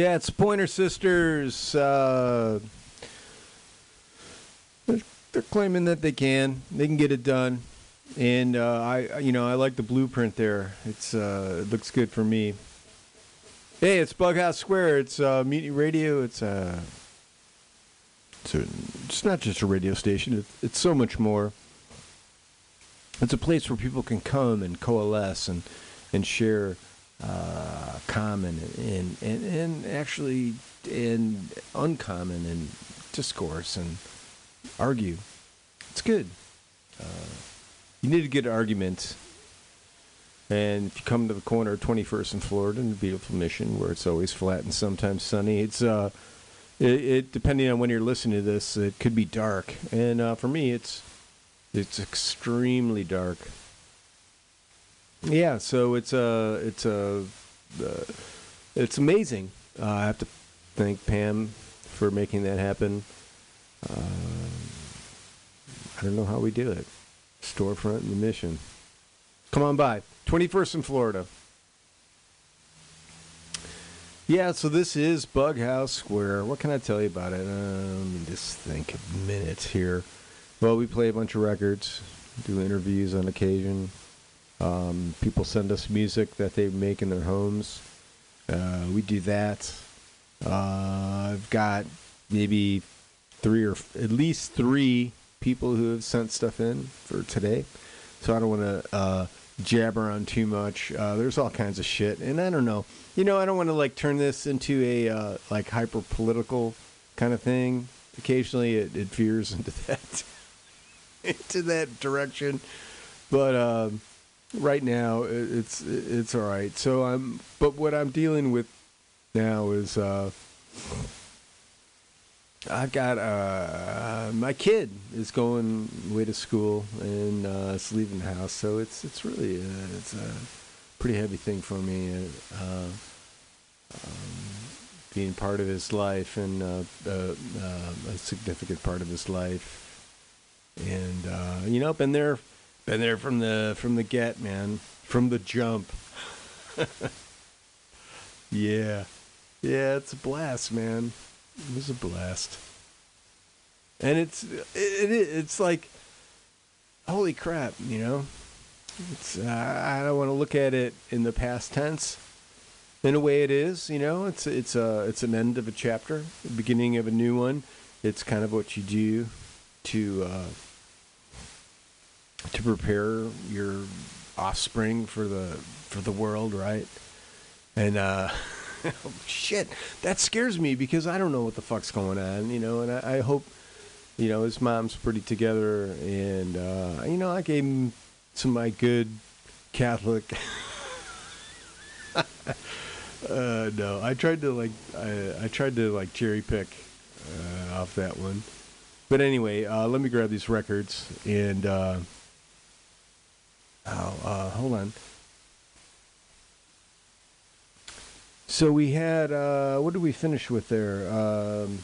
Yeah, it's Pointer Sisters. Uh, they're, claiming that they can, they can get it done, and uh, I, you know, I like the blueprint there. It's uh, it looks good for me. Hey, it's Bughouse Square. It's uh, Mutiny Radio. It's uh, it's, a, it's not just a radio station. It's, it's so much more. It's a place where people can come and coalesce and and share uh, common and, and, and actually and uncommon in discourse and argue. It's good. Uh, you need a good argument. And if you come to the corner of 21st and Florida and the beautiful Mission, where it's always flat and sometimes sunny, it's uh, it, it depending on when you're listening to this, it could be dark. And uh, for me, it's it's extremely dark. Yeah, so it's a it's a uh, it's amazing. Uh, I have to thank Pam for making that happen. Uh, I don't know how we do it. Storefront in the Mission. Come on by. 21st in Florida. Yeah, so this is Bug House Square. What can I tell you about it? Uh, let me just think a minute here. Well, we play a bunch of records, do interviews on occasion. Um, people send us music that they make in their homes. Uh, we do that. Uh, I've got maybe three or f- at least three people who have sent stuff in for today. So I don't want to uh, jabber on too much. Uh, there's all kinds of shit, and I don't know. You know, I don't want to like turn this into a uh, like hyper political kind of thing. Occasionally, it, it veers into that into that direction, but um, right now it's it's all right. So I'm, but what I'm dealing with now is. Uh, I've got uh, my kid is going away to school and uh, it's leaving the house, so it's it's really uh, it's a pretty heavy thing for me. Uh, um, being part of his life and uh, uh, a significant part of his life, and you know, been there, been there from the from the get, man, from the jump. yeah, yeah, it's a blast, man. It was a blast. And it's it, it it's like holy crap, you know. It's uh, I don't want to look at it in the past tense. In a way, it is. You know, it's it's a it's an end of a chapter, the beginning of a new one. It's kind of what you do to uh, to prepare your offspring for the for the world, right? And uh, shit, that scares me because I don't know what the fuck's going on, you know. And I, I hope, you know, his mom's pretty together, and uh, you know, I gave him some of my good Catholic. uh, no, I tried to like, I, I tried to like cherry pick uh, off that one, but anyway, uh, let me grab these records and. Oh, uh, hold on. So we had uh, what did we finish with there? Um,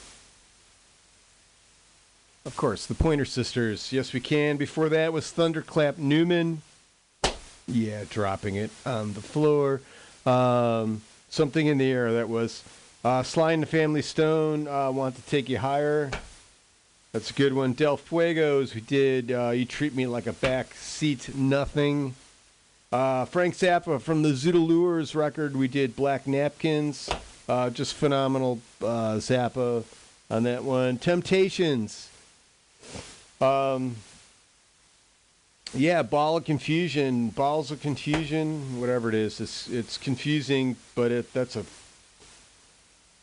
of course, the Pointer Sisters. Yes, we can. Before that was Thunderclap Newman. Yeah, dropping it on the floor. Um, something in the air. That was uh, Sly and the Family Stone. Uh, Want to take you higher. That's a good one. Del Fuegos. We did. Uh, you treat me like a back seat. Nothing. Uh, Frank Zappa from the Zoot Allures record, we did Black Napkins. Uh, just phenomenal uh, Zappa on that one. Temptations. Um, yeah, Ball of Confusion, Balls of Confusion, whatever it is. It's it's confusing, but it that's a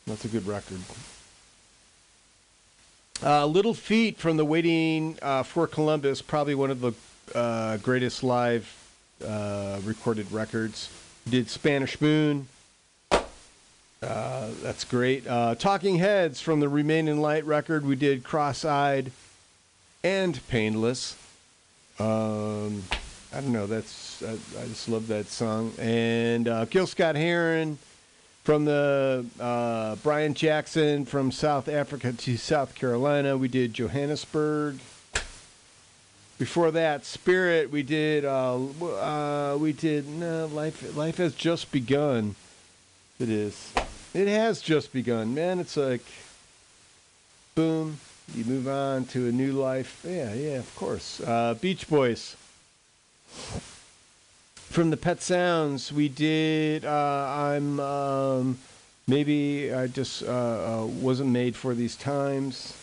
that's a good record. Uh, Little Feat from the Waiting uh, for Columbus, probably one of the uh, greatest live uh, recorded records. Did Spanish Moon. Uh, that's great. Uh, Talking Heads from the Remain in Light record. We did Cross Eyed and Painless. Um, I don't know. That's I, I just love that song. And Gil Scott Heron from the uh, Brian Jackson from South Africa to South Carolina. We did Johannesburg. Before that, Spirit. We did. Uh, uh, we did. No, life. Life has just begun. It is. It has just begun, man. It's like, boom. You move on to a new life. Yeah, yeah, of course. Uh, Beach Boys. From the Pet Sounds, we did. Uh, I'm. Um, maybe I just uh, uh, wasn't made for these times.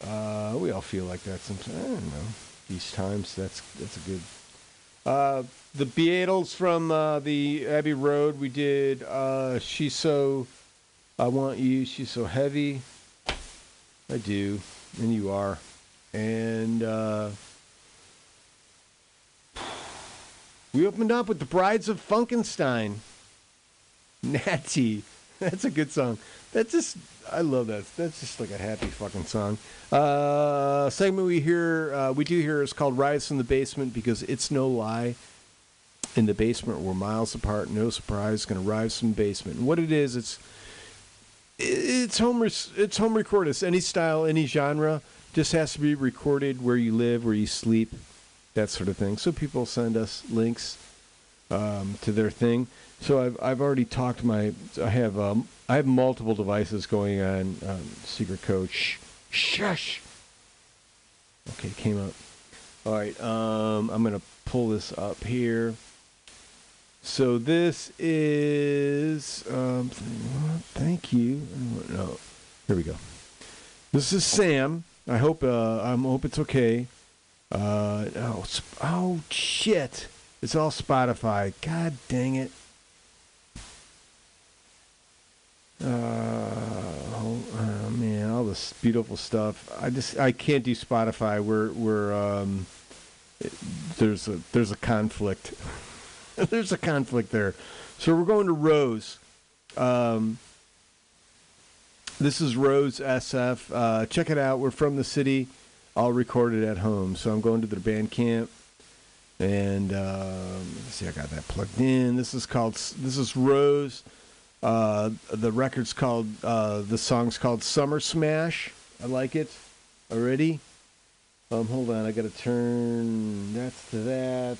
Uh, we all feel like that sometimes. I don't know. These times, that's that's a good. Uh, the Beatles from uh, the Abbey Road. We did. She's so. I want you. She's so heavy. I do, and you are, and uh, we opened up with the Brides of Funkenstein. Natty. That's a good song. That's just I love that. That's just like a happy fucking song. Uh, segment we hear uh, we do hear is called "Rise from the Basement" because it's no lie. In the basement, we're miles apart. No surprise, to rise from the basement. And what it is, it's it's home it's home recorded. It's any style, any genre. Just has to be recorded where you live, where you sleep, that sort of thing. So people send us links um, to their thing. So I've I've already talked my I have um, I have multiple devices going on um, secret. Shh, shush. Okay, came up. All right, um, I'm gonna pull this up here. So this is um, thank you. No, here we go. This is Sam. I hope uh, I'm hope it's okay. Uh, oh, oh shit! It's all Spotify. God dang it. Uh, oh, oh, man, all this beautiful stuff. I just I can't do Spotify. We're we're um, it- there's a there's a conflict. there's a conflict there. So we're going to Rose. Um, this is Rose SF. Uh, check it out. We're from the city. I'll record it at home. So I'm going to the band camp. And um, see, I got that plugged in. This is called. This is Rose. Uh, the record's called. Uh, the song's called Summer Smash. I like it already. Um, hold on, I got to turn that's to that.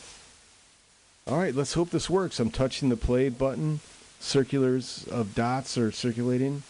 All right, let's hope this works. I'm touching the play button. Circulars of dots are circulating.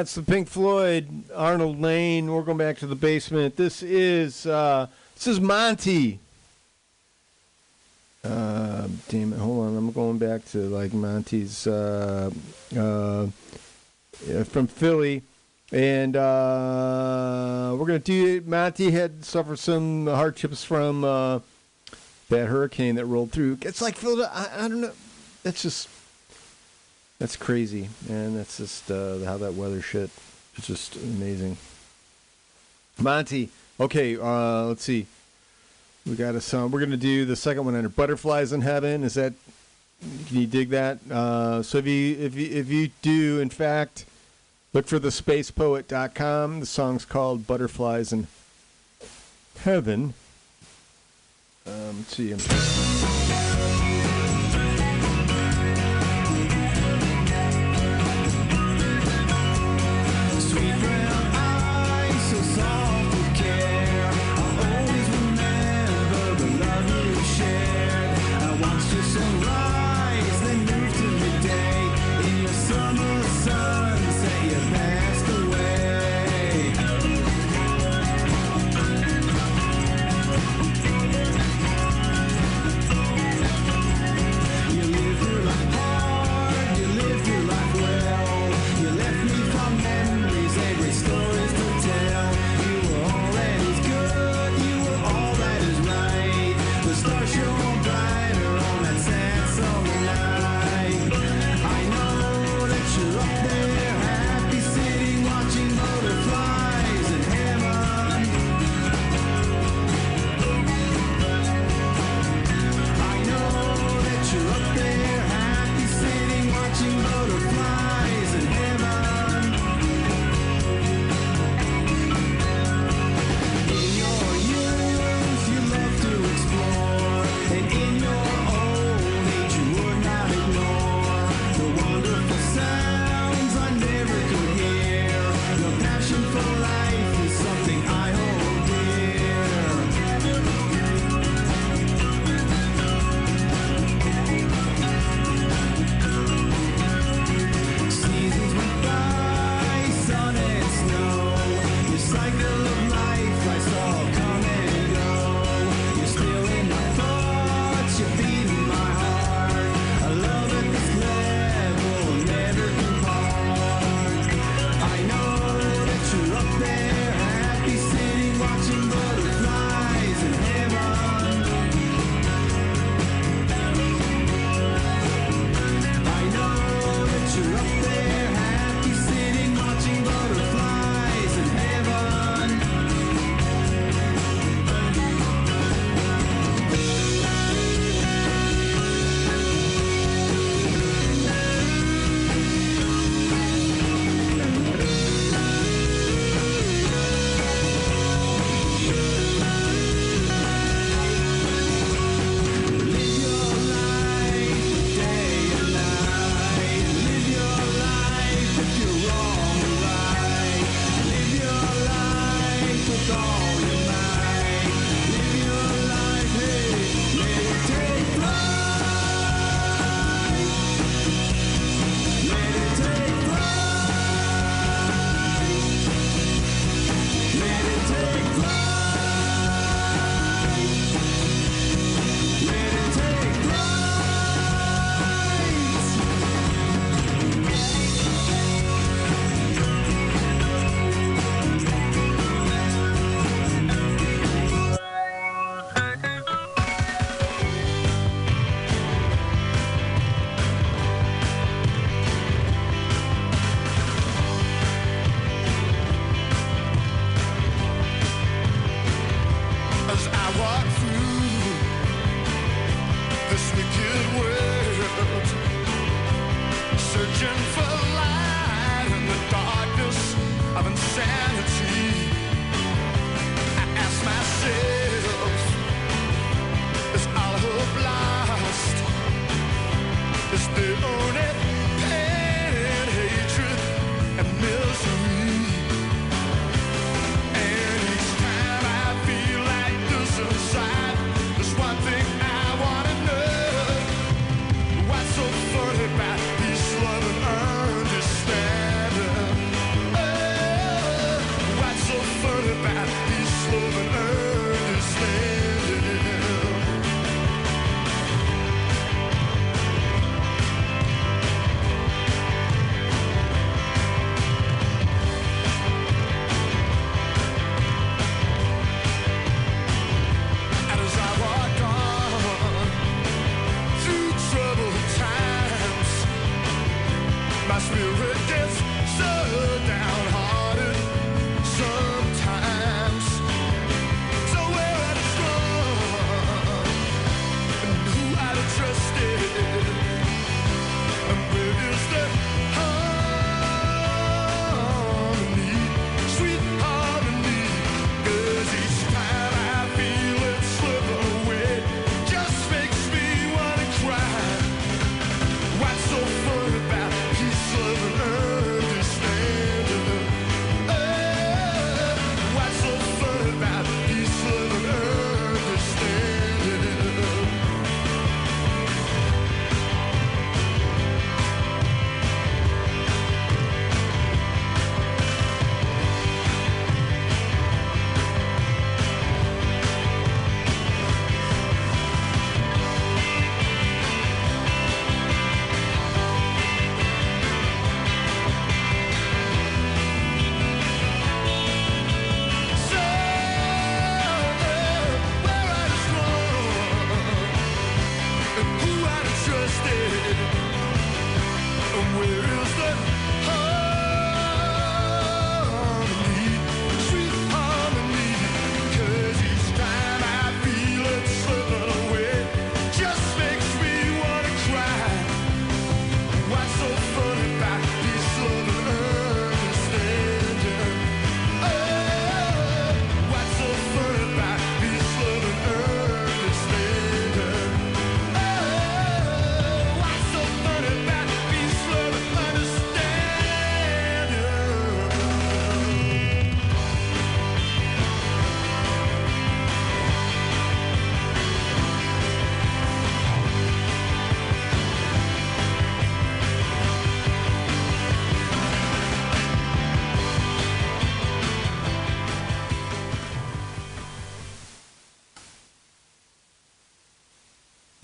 It's the Pink Floyd, Arnold Layne. We're going back to the basement. This is uh, this is Monty. Uh, damn it! Hold on, I'm going back to like Monty's uh, uh, from Philly, and uh, we're gonna do it. Monty had suffered some hardships from uh, that hurricane that rolled through. It's like Philadelphia. I, I don't know. That's just that's crazy, and That's just uh, how that weather shit. It's just amazing. Monty. Okay, uh, let's see. We got a song. We're gonna do the second one under "Butterflies in Heaven." Is that? Can you dig that? Uh, so if you if you if you do, in fact, look for the spacepoet.com. The song's called "Butterflies in Heaven." Um, let's see.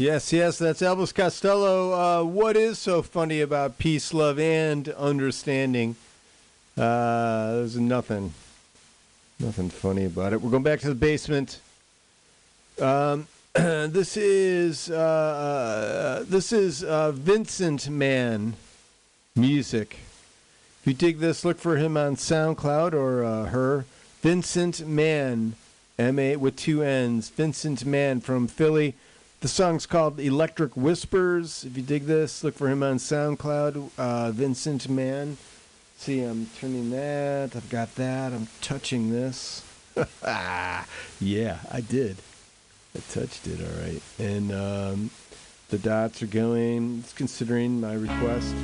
Yes, yes, that's Elvis Costello. Uh, what is so funny about peace, love, and understanding? Uh, there's nothing, nothing funny about it. We're going back to the basement. Um, this is uh, uh, this is uh, Vincent Mann music. If you dig this, look for him on SoundCloud or uh, her. Vincent Mann, M A with two N's. Vincent Mann from Philly. The song's called Electric Whispers. If you dig this, look for him on SoundCloud. Uh, Vincent Mann. See, I'm turning that. I've got that. I'm touching this. yeah, I did. I touched it, all right. And um, the dots are going. It's considering my request.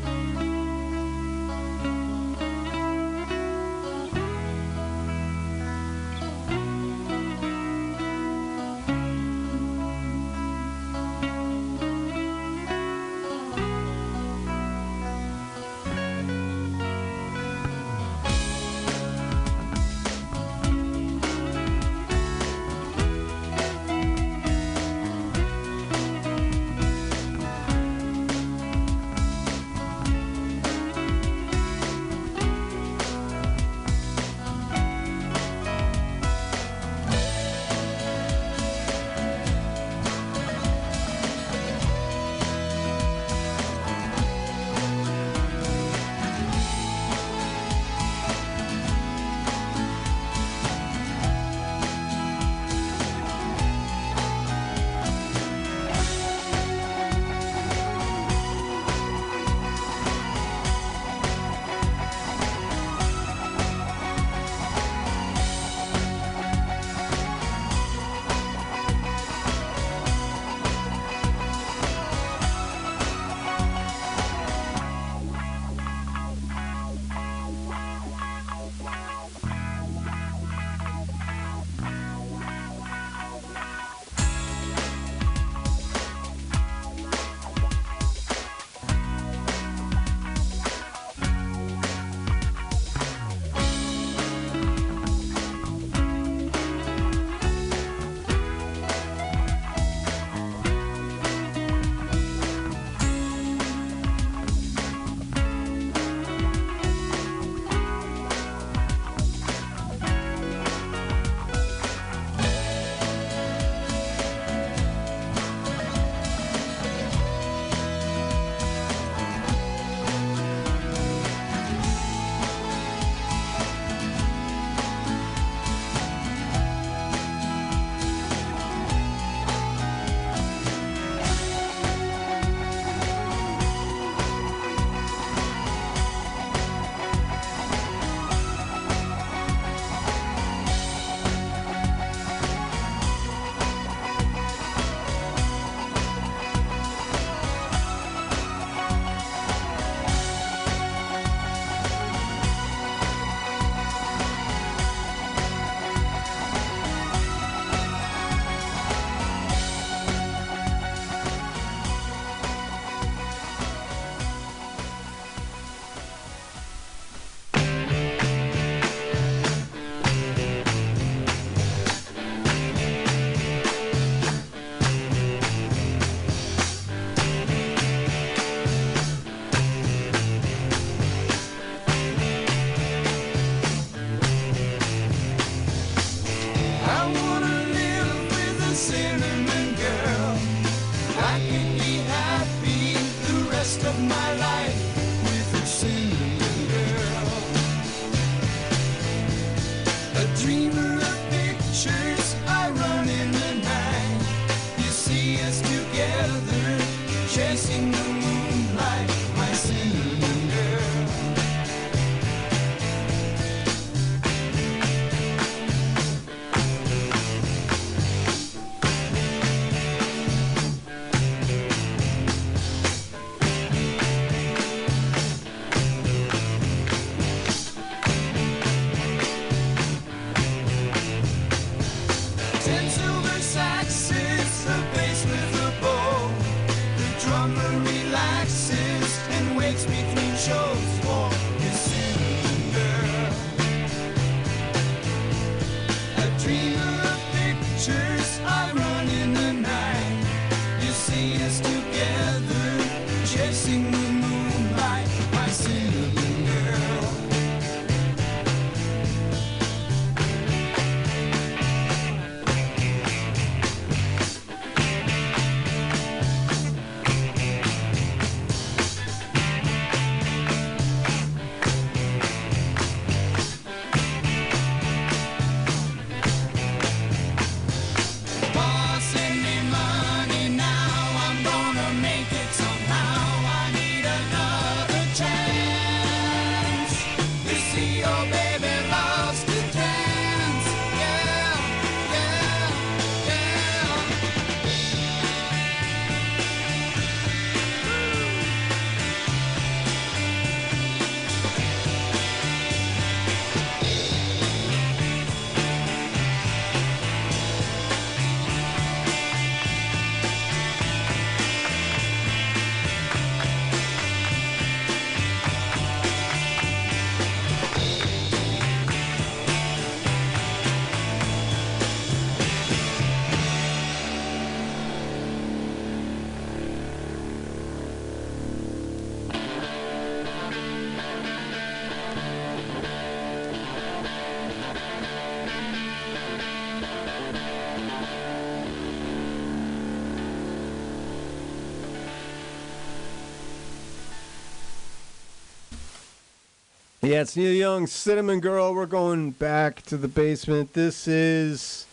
Yeah, it's Neil Young, Cinnamon Girl. We're going back to the basement. This is.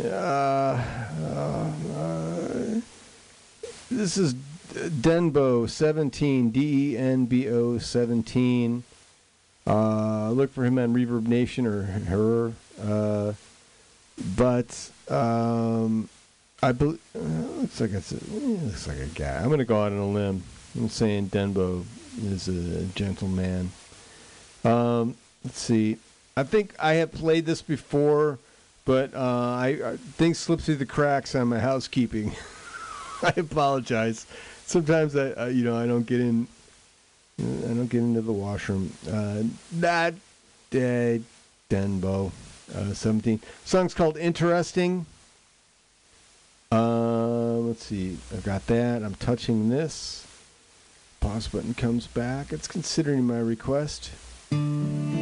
Uh, uh, this is Denbo 17, D E N B O 17. Uh, look for him on Reverb Nation or her. Uh, but um, I believe uh, looks like it's a, looks like a guy. I'm gonna go out on a limb. I'm saying Denbo is a gentleman. Um, let's see. I think I have played this before, but uh, I, I things slip through the cracks on my housekeeping. I apologize. Sometimes I, you know, I don't get in. I don't get into the washroom. Uh, that day, Denbo, uh, seventeen. Song's called "Interesting." Uh, let's see. I've got that. I'm touching this. Pause button comes back. It's considering my request. Música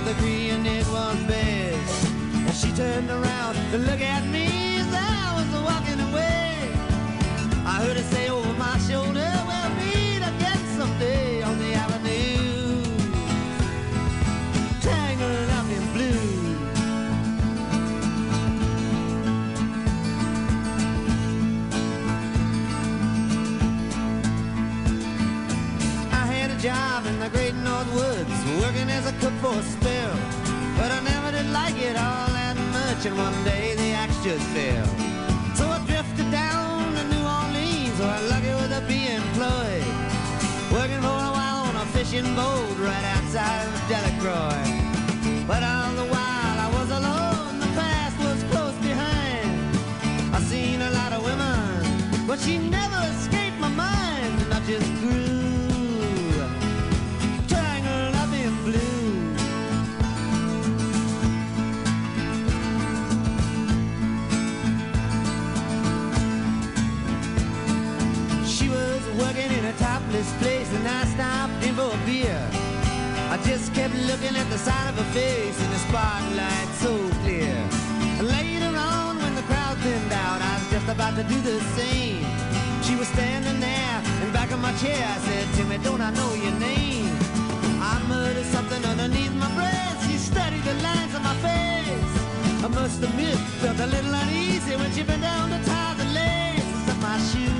both agreeing it was best. And she turned around to look at me as I was walking away. I heard her say over my shoulder, we'll meet again someday on the avenue. Tangled up in blue. I had a job in the great North Woods, working as a cook for a. But I never did like it all that much, and one day the axe just fell. So I drifted down to New Orleans, where I lucky with a be employed. Working for a while on a fishing boat right outside of Delacroix. But all the while I was alone, the past was close behind. I seen a lot of women, but she never escaped my mind, and I just grew just kept looking at the side of her face in the spotlight so clear. Later on, when the crowd thinned out, I was just about to do the same. She was standing there in back of my chair. I said, Timmy, don't I know your name? I muttered something underneath my breath. She studied the lines on my face. I must admit, felt a little uneasy when she bent down to tie the laces of my shoes.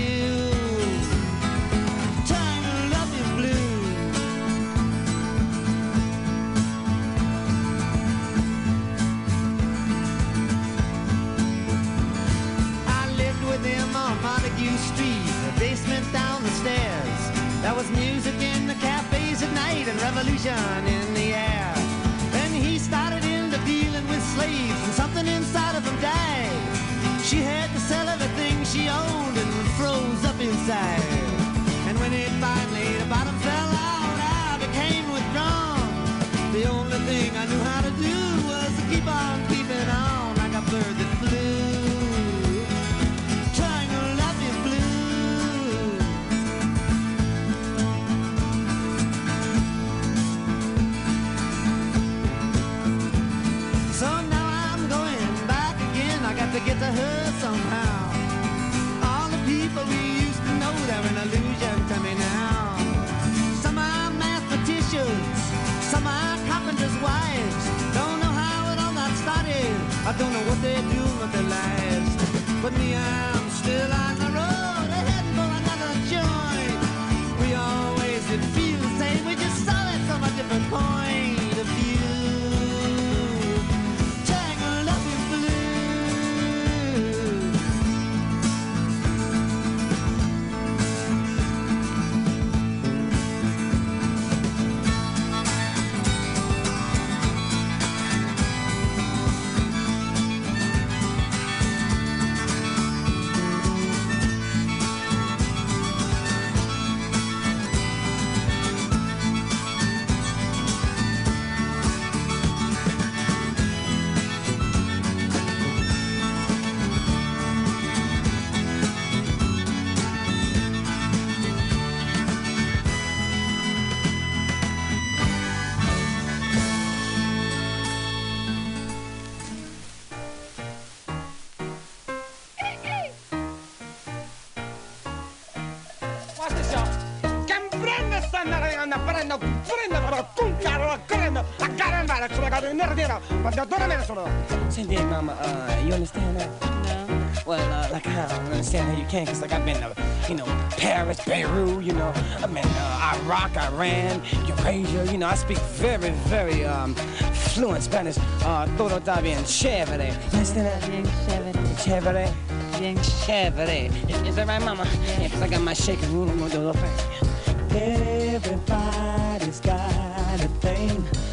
upstairs. There was music in the cafes at night and revolution in the air. Then he started into dealing with slaves and something inside of him but me, I sort of same thing, Mama. Uh, you understand that? No. Well, uh, like I don't understand how you can, cause like I've been to, you know, Paris, Beirut, you know, I'm in uh, Iraq, Iran, Eurasia, you know, I speak very, very um, fluent Spanish. Uh, todo está bien chévere. You understand that? Bien chévere. Chévere. Bien chévere. Is that right, Mama? Yeah. yeah I got my shaking room, I'm little thing. Everybody's got a thing.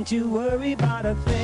Don't you worry about a thing.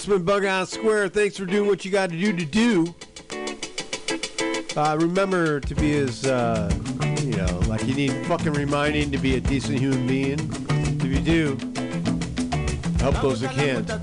It's been Bug Out Square. Thanks for doing what you got to do to do. Uh, remember to be as, uh, you know, like you need fucking reminding to be a decent human being. If you do, help those that can.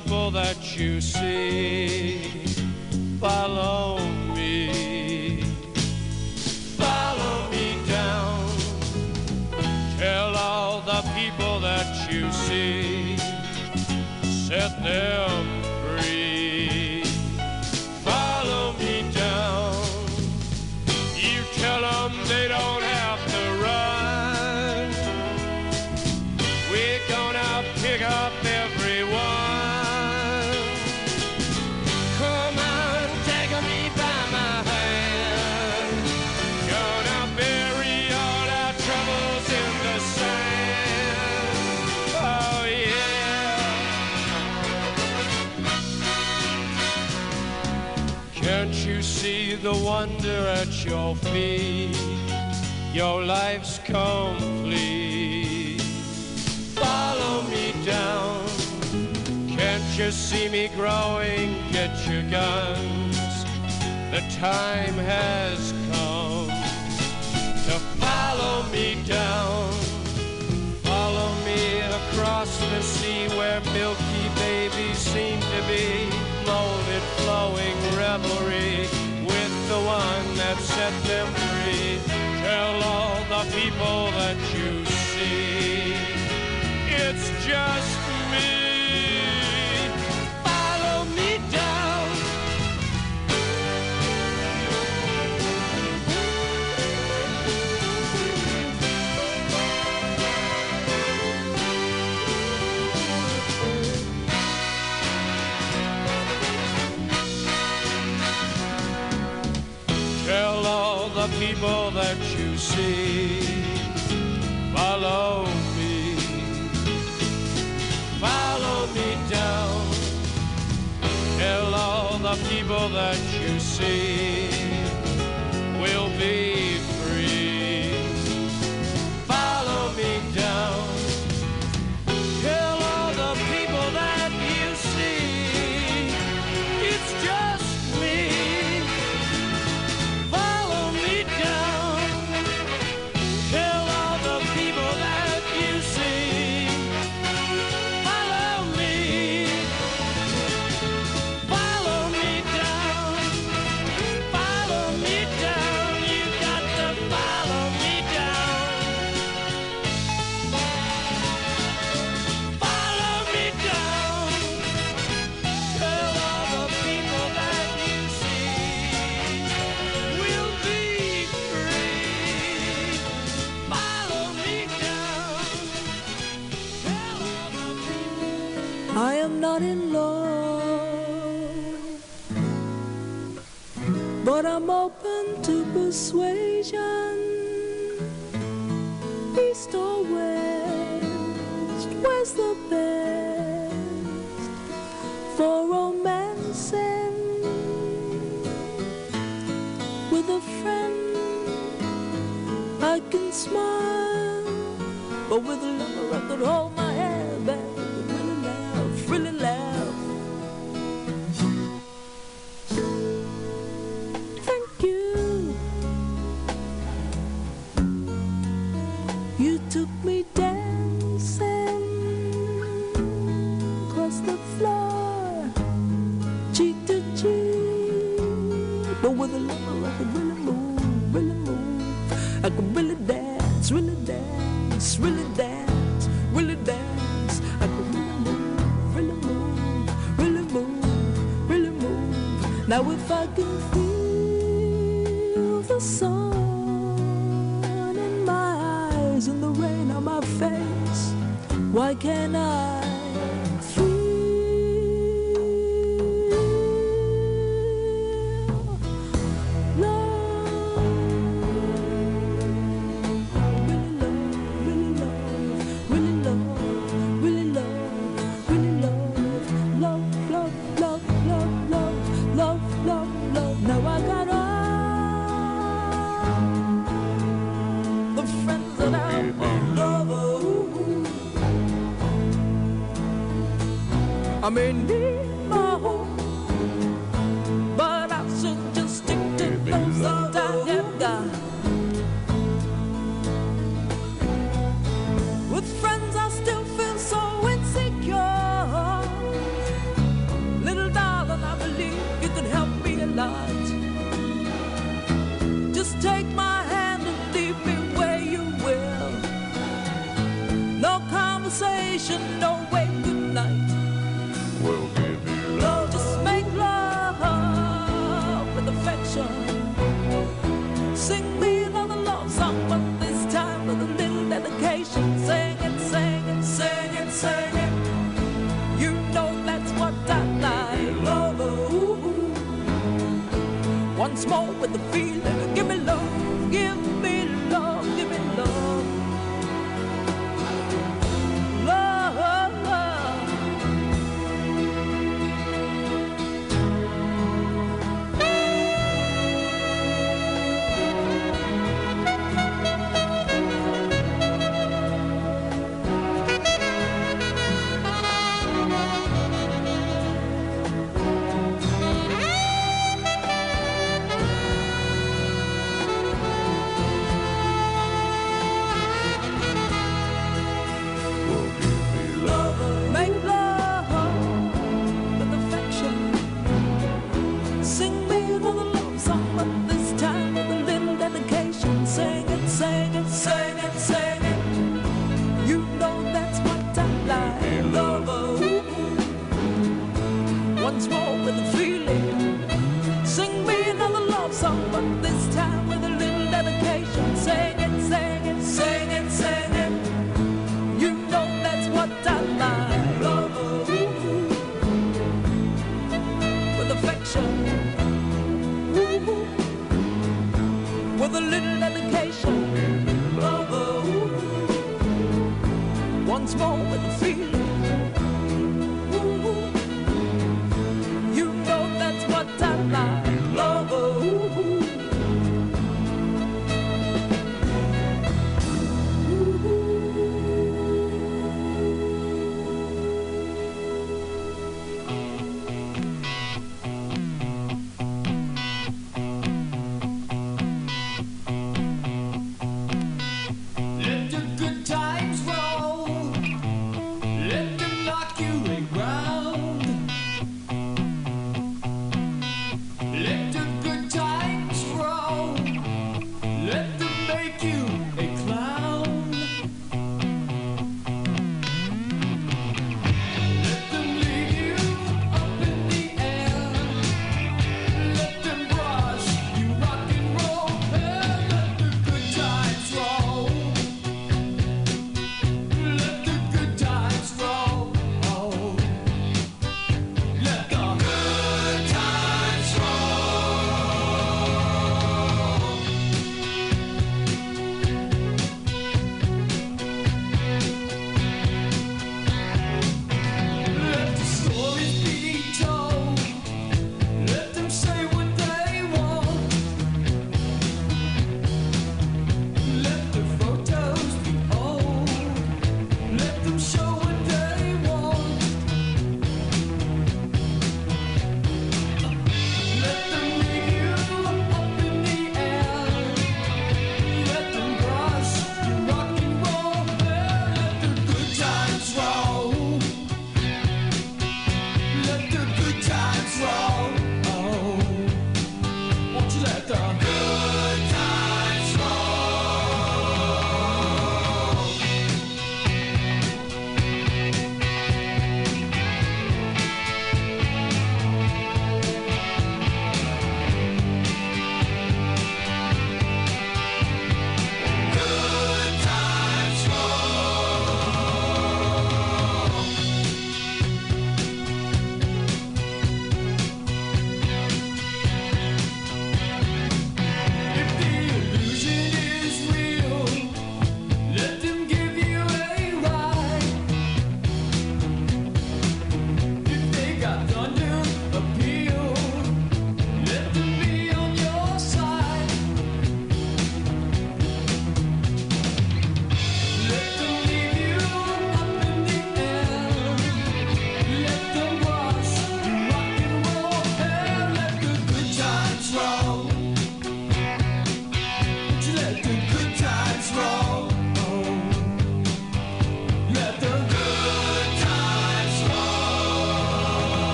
people that you see follow me. Follow me down. Tell all the people that you see. Sit there. me, your life's complete. Follow me down, can't you see me growing? Get your guns, the time has come to follow me down. Follow me across the sea where milky babies seem to be, molded, flowing revelry the one that set them free. Tell all the people that you see. It's just people that you see follow me, follow me down. Tell all the people that you see. But with a lover, I could hold my head back and really laugh, really laugh. Thank you. You took me down. amen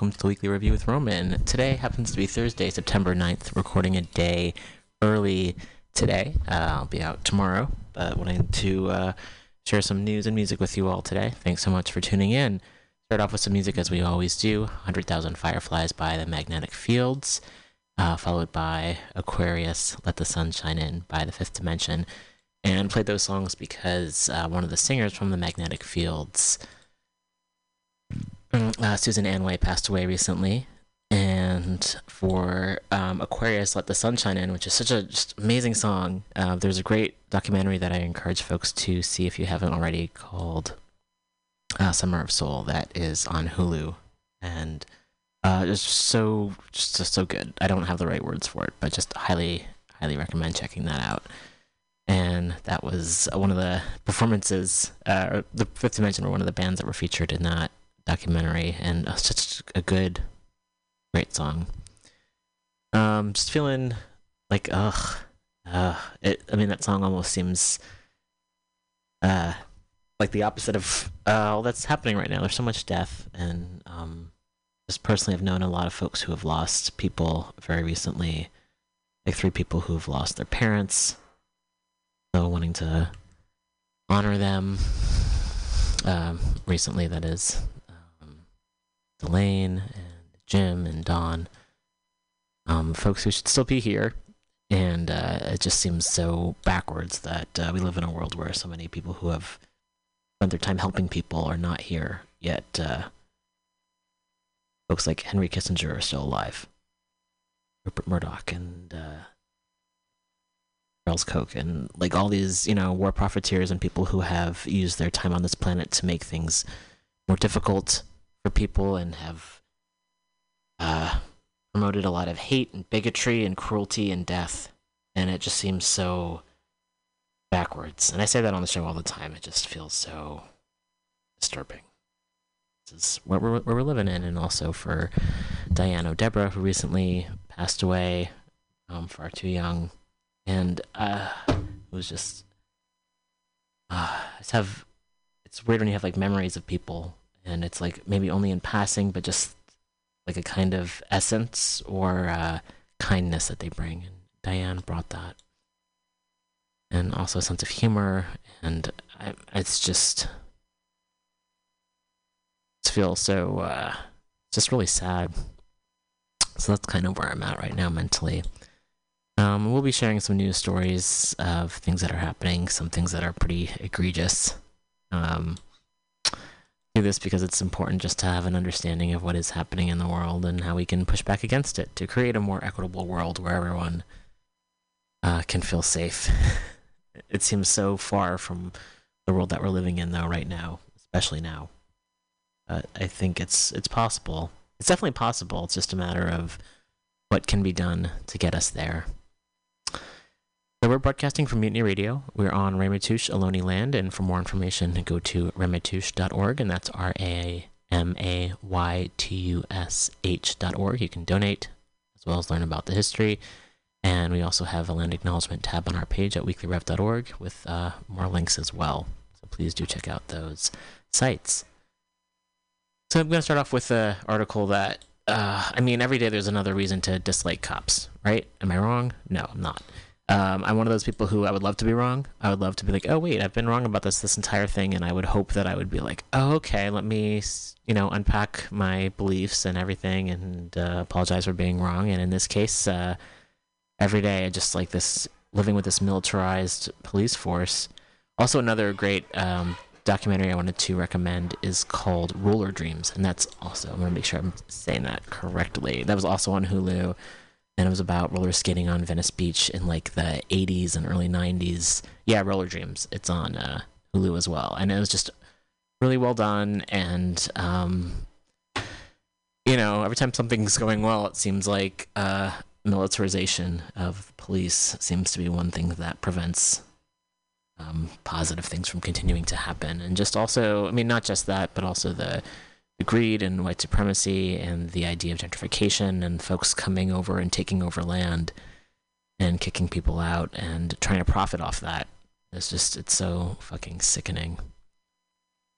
welcome to the weekly review with Roman. Today happens to be Thursday, September 9th, recording a day early today. Uh, I'll be out tomorrow, but wanting to uh, share some news and music with you all today. Thanks so much for tuning in. Start off with some music as we always do 100,000 Fireflies by the Magnetic Fields, uh, followed by Aquarius, Let the Sun Shine In by the Fifth Dimension. And played those songs because uh, one of the singers from the Magnetic Fields uh, Susan Anway passed away recently, and for um, Aquarius, "Let the Sunshine In," which is such a just amazing song. Uh, there's a great documentary that I encourage folks to see if you haven't already, called uh, "Summer of Soul," that is on Hulu, and uh, it's so just, just so good. I don't have the right words for it, but just highly highly recommend checking that out. And that was one of the performances. Uh, the Fifth Dimension were one of the bands that were featured in that documentary and uh, such a good great song. Um just feeling like ugh uh it i mean that song almost seems uh like the opposite of uh all that's happening right now. There's so much death and um just personally i've known a lot of folks who have lost people very recently like three people who have lost their parents so wanting to honor them um recently that is Delane and Jim and Don, um, folks who should still be here. And uh, it just seems so backwards that uh, we live in a world where so many people who have spent their time helping people are not here, yet uh, folks like Henry Kissinger are still alive. Rupert Murdoch and uh, Charles Koch and like all these, you know, war profiteers and people who have used their time on this planet to make things more difficult for people and have uh, promoted a lot of hate and bigotry and cruelty and death. And it just seems so backwards. And I say that on the show all the time. It just feels so disturbing. This is what we're, what we're living in. And also for Diane O'Debra, who recently passed away um, far too young. And uh, it was just. Uh, I just have. It's weird when you have like memories of people and it's like maybe only in passing, but just like a kind of essence or uh, kindness that they bring. And Diane brought that, and also a sense of humor, and I, it's just it feels so uh, just really sad. So that's kind of where I'm at right now mentally. Um, we'll be sharing some news stories of things that are happening, some things that are pretty egregious. Um, do this because it's important just to have an understanding of what is happening in the world and how we can push back against it to create a more equitable world where everyone uh, can feel safe. it seems so far from the world that we're living in, though, right now, especially now. I think it's it's possible. It's definitely possible. It's just a matter of what can be done to get us there. So we're broadcasting from Mutiny Radio. We're on Ramaytush, Ohlone Land, and for more information, go to ramaytush.org, and that's R A M A Y T U S H dot org. You can donate as well as learn about the history. And we also have a land acknowledgement tab on our page at weeklyrev.org with uh, more links as well. So please do check out those sites. So I'm going to start off with an article that, uh, I mean, every day there's another reason to dislike cops, right? Am I wrong? No, I'm not. Um, I'm one of those people who I would love to be wrong. I would love to be like, oh wait, I've been wrong about this this entire thing, and I would hope that I would be like, oh okay, let me you know unpack my beliefs and everything, and uh, apologize for being wrong. And in this case, uh, every day I just like this living with this militarized police force. Also, another great um, documentary I wanted to recommend is called Roller Dreams, and that's also I'm gonna make sure I'm saying that correctly. That was also on Hulu and it was about roller skating on Venice Beach in like the 80s and early 90s. Yeah, Roller Dreams. It's on uh, Hulu as well, and it was just really well done. And um, you know, every time something's going well, it seems like uh, militarization of police seems to be one thing that prevents um, positive things from continuing to happen. And just also, I mean, not just that, but also the the greed and white supremacy and the idea of gentrification and folks coming over and taking over land and kicking people out and trying to profit off that. It's just, it's so fucking sickening.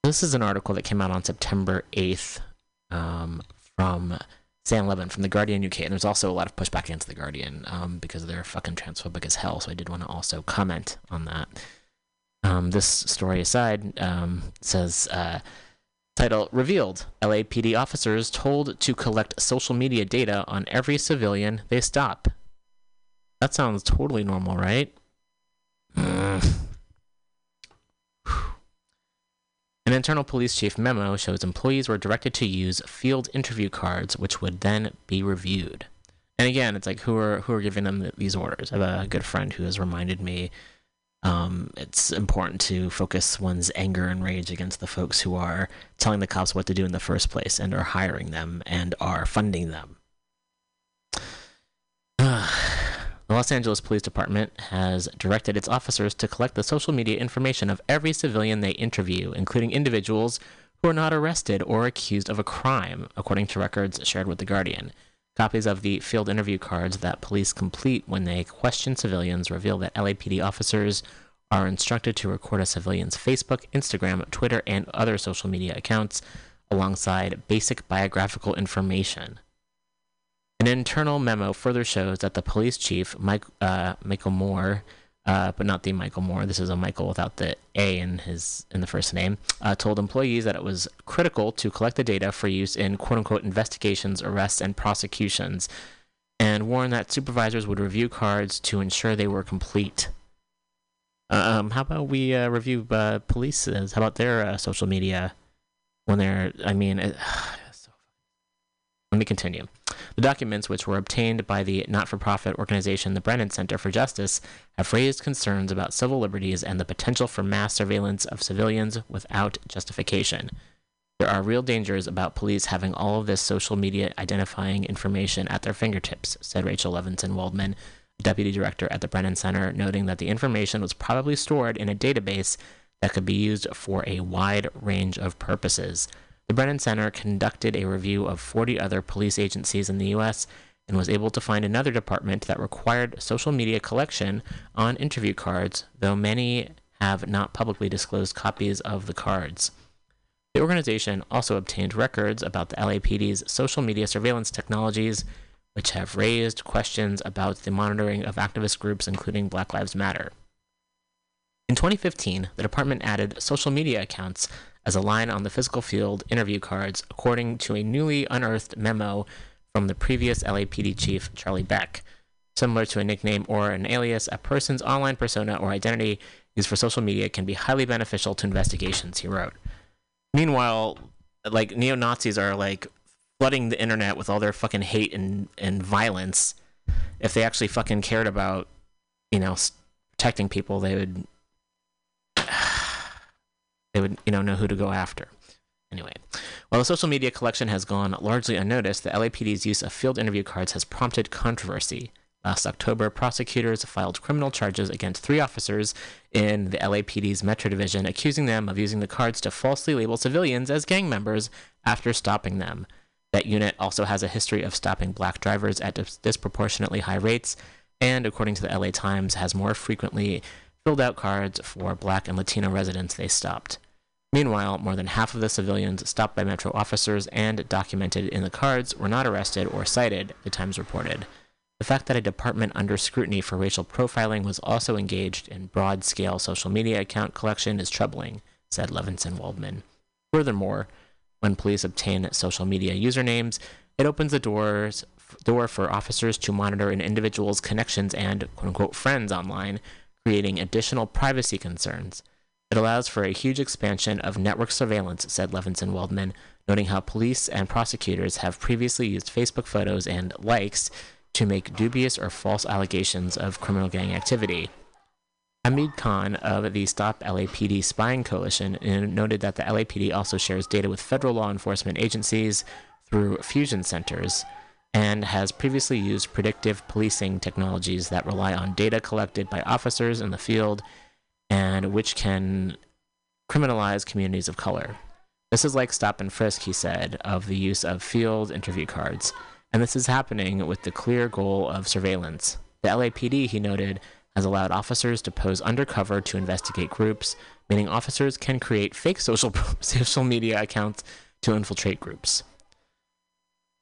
This is an article that came out on September 8th um, from Sam Levin from the Guardian UK, and there's also a lot of pushback against the Guardian um, because they're fucking transphobic as hell. So I did want to also comment on that. Um, this story aside um, says uh, title revealed: LAPD officers told to collect social media data on every civilian they stop. That sounds totally normal, right? An internal police chief memo shows employees were directed to use field interview cards, which would then be reviewed. And again, it's like who are who are giving them these orders? I have a good friend who has reminded me um, it's important to focus one's anger and rage against the folks who are telling the cops what to do in the first place and are hiring them and are funding them. The Los Angeles Police Department has directed its officers to collect the social media information of every civilian they interview, including individuals who are not arrested or accused of a crime, according to records shared with The Guardian. Copies of the field interview cards that police complete when they question civilians reveal that LAPD officers are instructed to record a civilian's Facebook, Instagram, Twitter, and other social media accounts alongside basic biographical information. An internal memo further shows that the police chief, Mike, uh, Michael Moore, uh, but not the Michael Moore. This is a Michael without the A in his in the first name. Uh, told employees that it was critical to collect the data for use in "quote unquote" investigations, arrests, and prosecutions, and warned that supervisors would review cards to ensure they were complete. Um, how about we uh, review uh, police's? How about their uh, social media when they're? I mean, let me continue. The documents, which were obtained by the not for profit organization the Brennan Center for Justice, have raised concerns about civil liberties and the potential for mass surveillance of civilians without justification. There are real dangers about police having all of this social media identifying information at their fingertips, said Rachel Levinson Waldman, deputy director at the Brennan Center, noting that the information was probably stored in a database that could be used for a wide range of purposes. The Brennan Center conducted a review of 40 other police agencies in the U.S. and was able to find another department that required social media collection on interview cards, though many have not publicly disclosed copies of the cards. The organization also obtained records about the LAPD's social media surveillance technologies, which have raised questions about the monitoring of activist groups, including Black Lives Matter. In 2015, the department added social media accounts as a line on the physical field interview cards, according to a newly unearthed memo from the previous LAPD chief, Charlie Beck. Similar to a nickname or an alias, a person's online persona or identity used for social media can be highly beneficial to investigations, he wrote. Meanwhile, like neo Nazis are like flooding the internet with all their fucking hate and, and violence. If they actually fucking cared about, you know, protecting people, they would they would you know know who to go after. Anyway, while the social media collection has gone largely unnoticed, the LAPD's use of field interview cards has prompted controversy. Last October, prosecutors filed criminal charges against three officers in the LAPD's Metro Division, accusing them of using the cards to falsely label civilians as gang members after stopping them. That unit also has a history of stopping black drivers at dis- disproportionately high rates, and according to the LA Times, has more frequently filled out cards for black and Latino residents they stopped. Meanwhile, more than half of the civilians stopped by Metro officers and documented in the cards were not arrested or cited, the Times reported. The fact that a department under scrutiny for racial profiling was also engaged in broad scale social media account collection is troubling, said Levinson Waldman. Furthermore, when police obtain social media usernames, it opens the doors door for officers to monitor an individual's connections and quote unquote friends online, creating additional privacy concerns. It allows for a huge expansion of network surveillance, said Levinson Waldman, noting how police and prosecutors have previously used Facebook photos and likes to make dubious or false allegations of criminal gang activity. Hamid Khan of the Stop LAPD Spying Coalition noted that the LAPD also shares data with federal law enforcement agencies through fusion centers and has previously used predictive policing technologies that rely on data collected by officers in the field and which can criminalize communities of color. This is like stop and frisk, he said, of the use of field interview cards, and this is happening with the clear goal of surveillance. The LAPD, he noted, has allowed officers to pose undercover to investigate groups, meaning officers can create fake social social media accounts to infiltrate groups.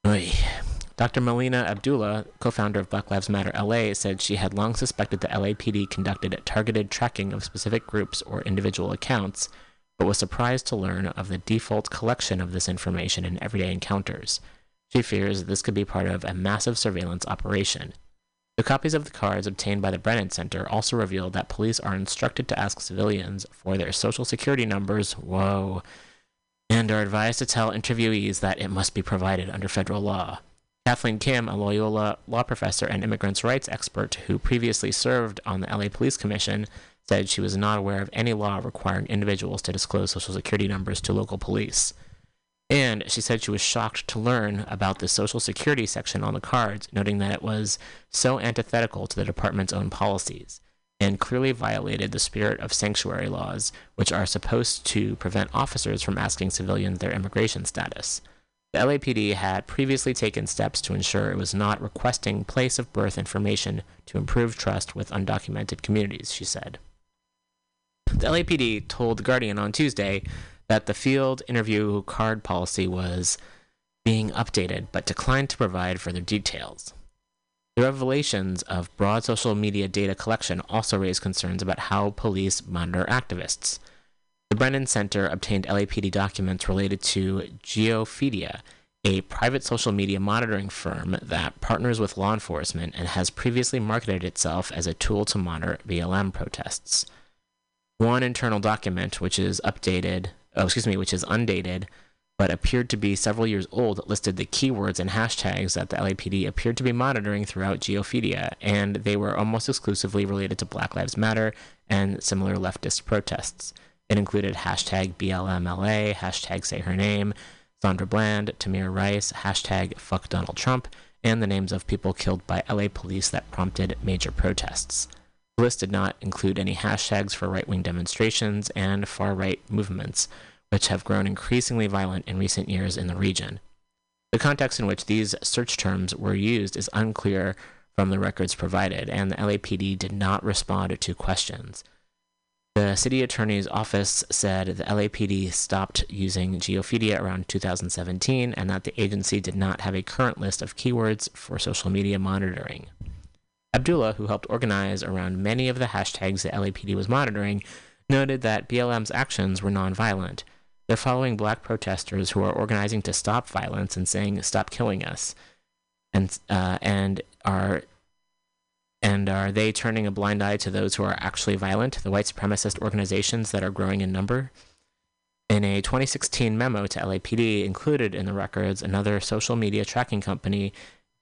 Oy. Dr. Melina Abdullah, co founder of Black Lives Matter LA, said she had long suspected the LAPD conducted targeted tracking of specific groups or individual accounts, but was surprised to learn of the default collection of this information in everyday encounters. She fears this could be part of a massive surveillance operation. The copies of the cards obtained by the Brennan Center also reveal that police are instructed to ask civilians for their social security numbers, whoa, and are advised to tell interviewees that it must be provided under federal law. Kathleen Kim, a Loyola law professor and immigrants' rights expert who previously served on the LA Police Commission, said she was not aware of any law requiring individuals to disclose social security numbers to local police. And she said she was shocked to learn about the social security section on the cards, noting that it was so antithetical to the department's own policies and clearly violated the spirit of sanctuary laws, which are supposed to prevent officers from asking civilians their immigration status. The LAPD had previously taken steps to ensure it was not requesting place of birth information to improve trust with undocumented communities, she said. The LAPD told The Guardian on Tuesday that the field interview card policy was being updated but declined to provide further details. The revelations of broad social media data collection also raised concerns about how police monitor activists. The Brennan Center obtained LAPD documents related to Geofeedia, a private social media monitoring firm that partners with law enforcement and has previously marketed itself as a tool to monitor BLM protests. One internal document, which is updated, oh, excuse me, which is undated, but appeared to be several years old, listed the keywords and hashtags that the LAPD appeared to be monitoring throughout Geofeedia, and they were almost exclusively related to Black Lives Matter and similar leftist protests. It included hashtag BLMLA, hashtag say her name, Sandra Bland, Tamir Rice, hashtag fuck Donald Trump, and the names of people killed by LA police that prompted major protests. The list did not include any hashtags for right wing demonstrations and far right movements, which have grown increasingly violent in recent years in the region. The context in which these search terms were used is unclear from the records provided, and the LAPD did not respond to questions. The city attorney's office said the LAPD stopped using Geofeedia around 2017 and that the agency did not have a current list of keywords for social media monitoring. Abdullah, who helped organize around many of the hashtags the LAPD was monitoring, noted that BLM's actions were nonviolent. They're following black protesters who are organizing to stop violence and saying, "Stop killing us," and uh, and are and are they turning a blind eye to those who are actually violent, the white supremacist organizations that are growing in number? In a 2016 memo to LAPD included in the records, another social media tracking company,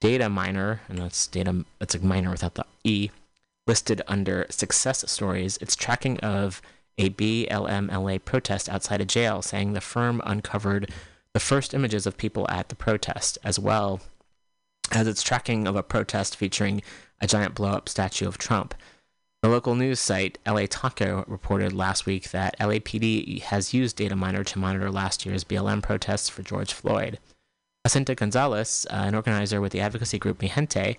Dataminr, and that's data that's a miner without the E, listed under success stories, its tracking of a BLMLA protest outside a jail, saying the firm uncovered the first images of people at the protest, as well as its tracking of a protest featuring a giant blow up statue of Trump. The local news site LA Taco reported last week that LAPD has used Dataminr to monitor last year's BLM protests for George Floyd. Jacinta Gonzalez, uh, an organizer with the advocacy group Mijente,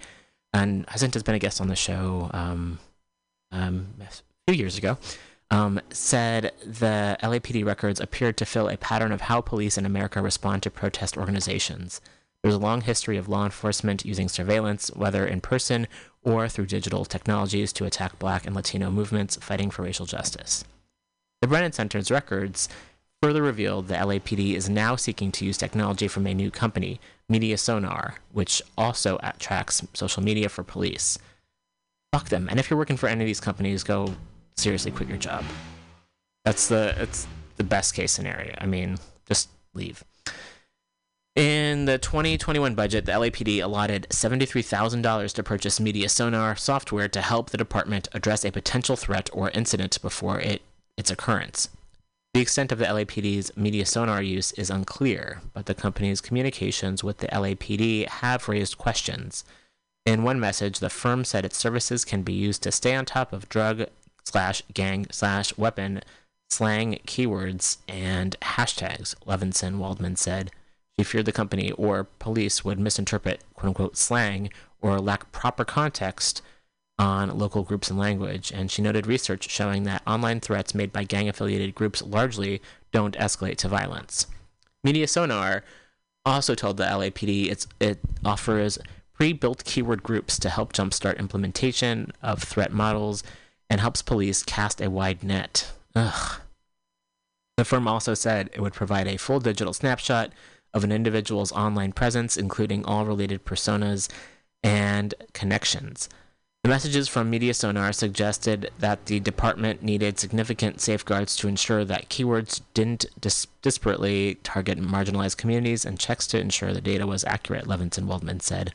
and Jacinta's been a guest on the show um, um, a few years ago, um, said the LAPD records appeared to fill a pattern of how police in America respond to protest organizations. There's a long history of law enforcement using surveillance, whether in person or through digital technologies, to attack black and Latino movements fighting for racial justice. The Brennan Center's records further revealed the LAPD is now seeking to use technology from a new company, Media Sonar, which also tracks social media for police. Fuck them. And if you're working for any of these companies, go seriously quit your job. That's the it's the best case scenario. I mean, just leave. In the 2021 budget, the LAPD allotted $73,000 to purchase Media Sonar software to help the department address a potential threat or incident before it, its occurrence. The extent of the LAPD's Media Sonar use is unclear, but the company's communications with the LAPD have raised questions. In one message, the firm said its services can be used to stay on top of drug slash gang slash weapon slang keywords and hashtags, Levinson Waldman said. She feared the company or police would misinterpret quote unquote slang or lack proper context on local groups and language, and she noted research showing that online threats made by gang affiliated groups largely don't escalate to violence. Media Sonar also told the LAPD it offers pre-built keyword groups to help jumpstart implementation of threat models and helps police cast a wide net. Ugh. The firm also said it would provide a full digital snapshot of an individual's online presence, including all related personas and connections. The messages from Media Sonar suggested that the department needed significant safeguards to ensure that keywords didn't dis- disparately target marginalized communities and checks to ensure the data was accurate, Levinson Waldman said.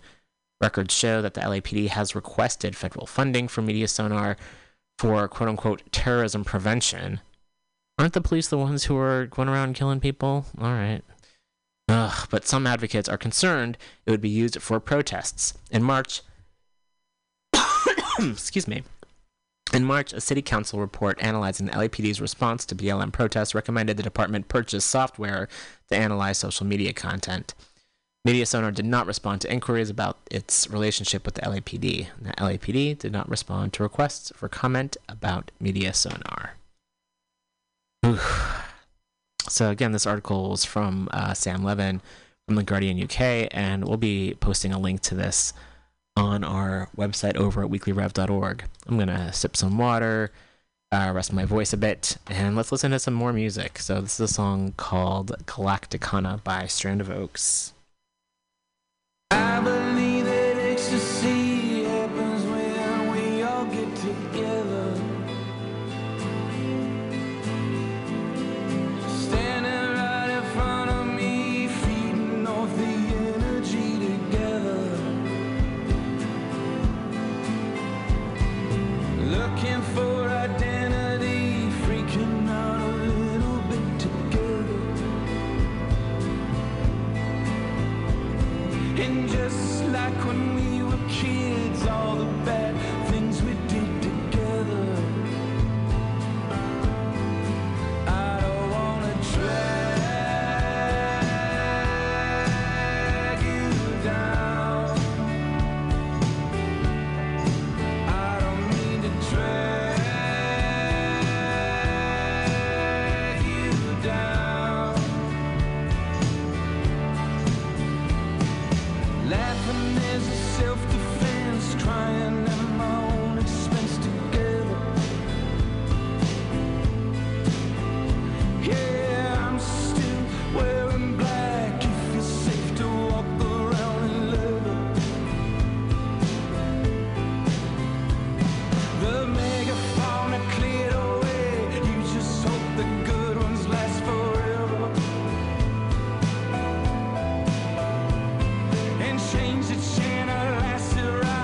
Records show that the LAPD has requested federal funding for Media Sonar for quote unquote terrorism prevention. Aren't the police the ones who are going around killing people? All right. Ugh, but some advocates are concerned it would be used for protests. In March, excuse me. In March, a city council report analyzing the LAPD's response to BLM protests recommended the department purchase software to analyze social media content. Media Sonar did not respond to inquiries about its relationship with the LAPD. The LAPD did not respond to requests for comment about Media Sonar. So again, this article is from uh, Sam Levin from the Guardian UK, and we'll be posting a link to this on our website over at weeklyrev.org. I'm gonna sip some water, uh, rest my voice a bit, and let's listen to some more music. So this is a song called Galacticana by Strand of Oaks.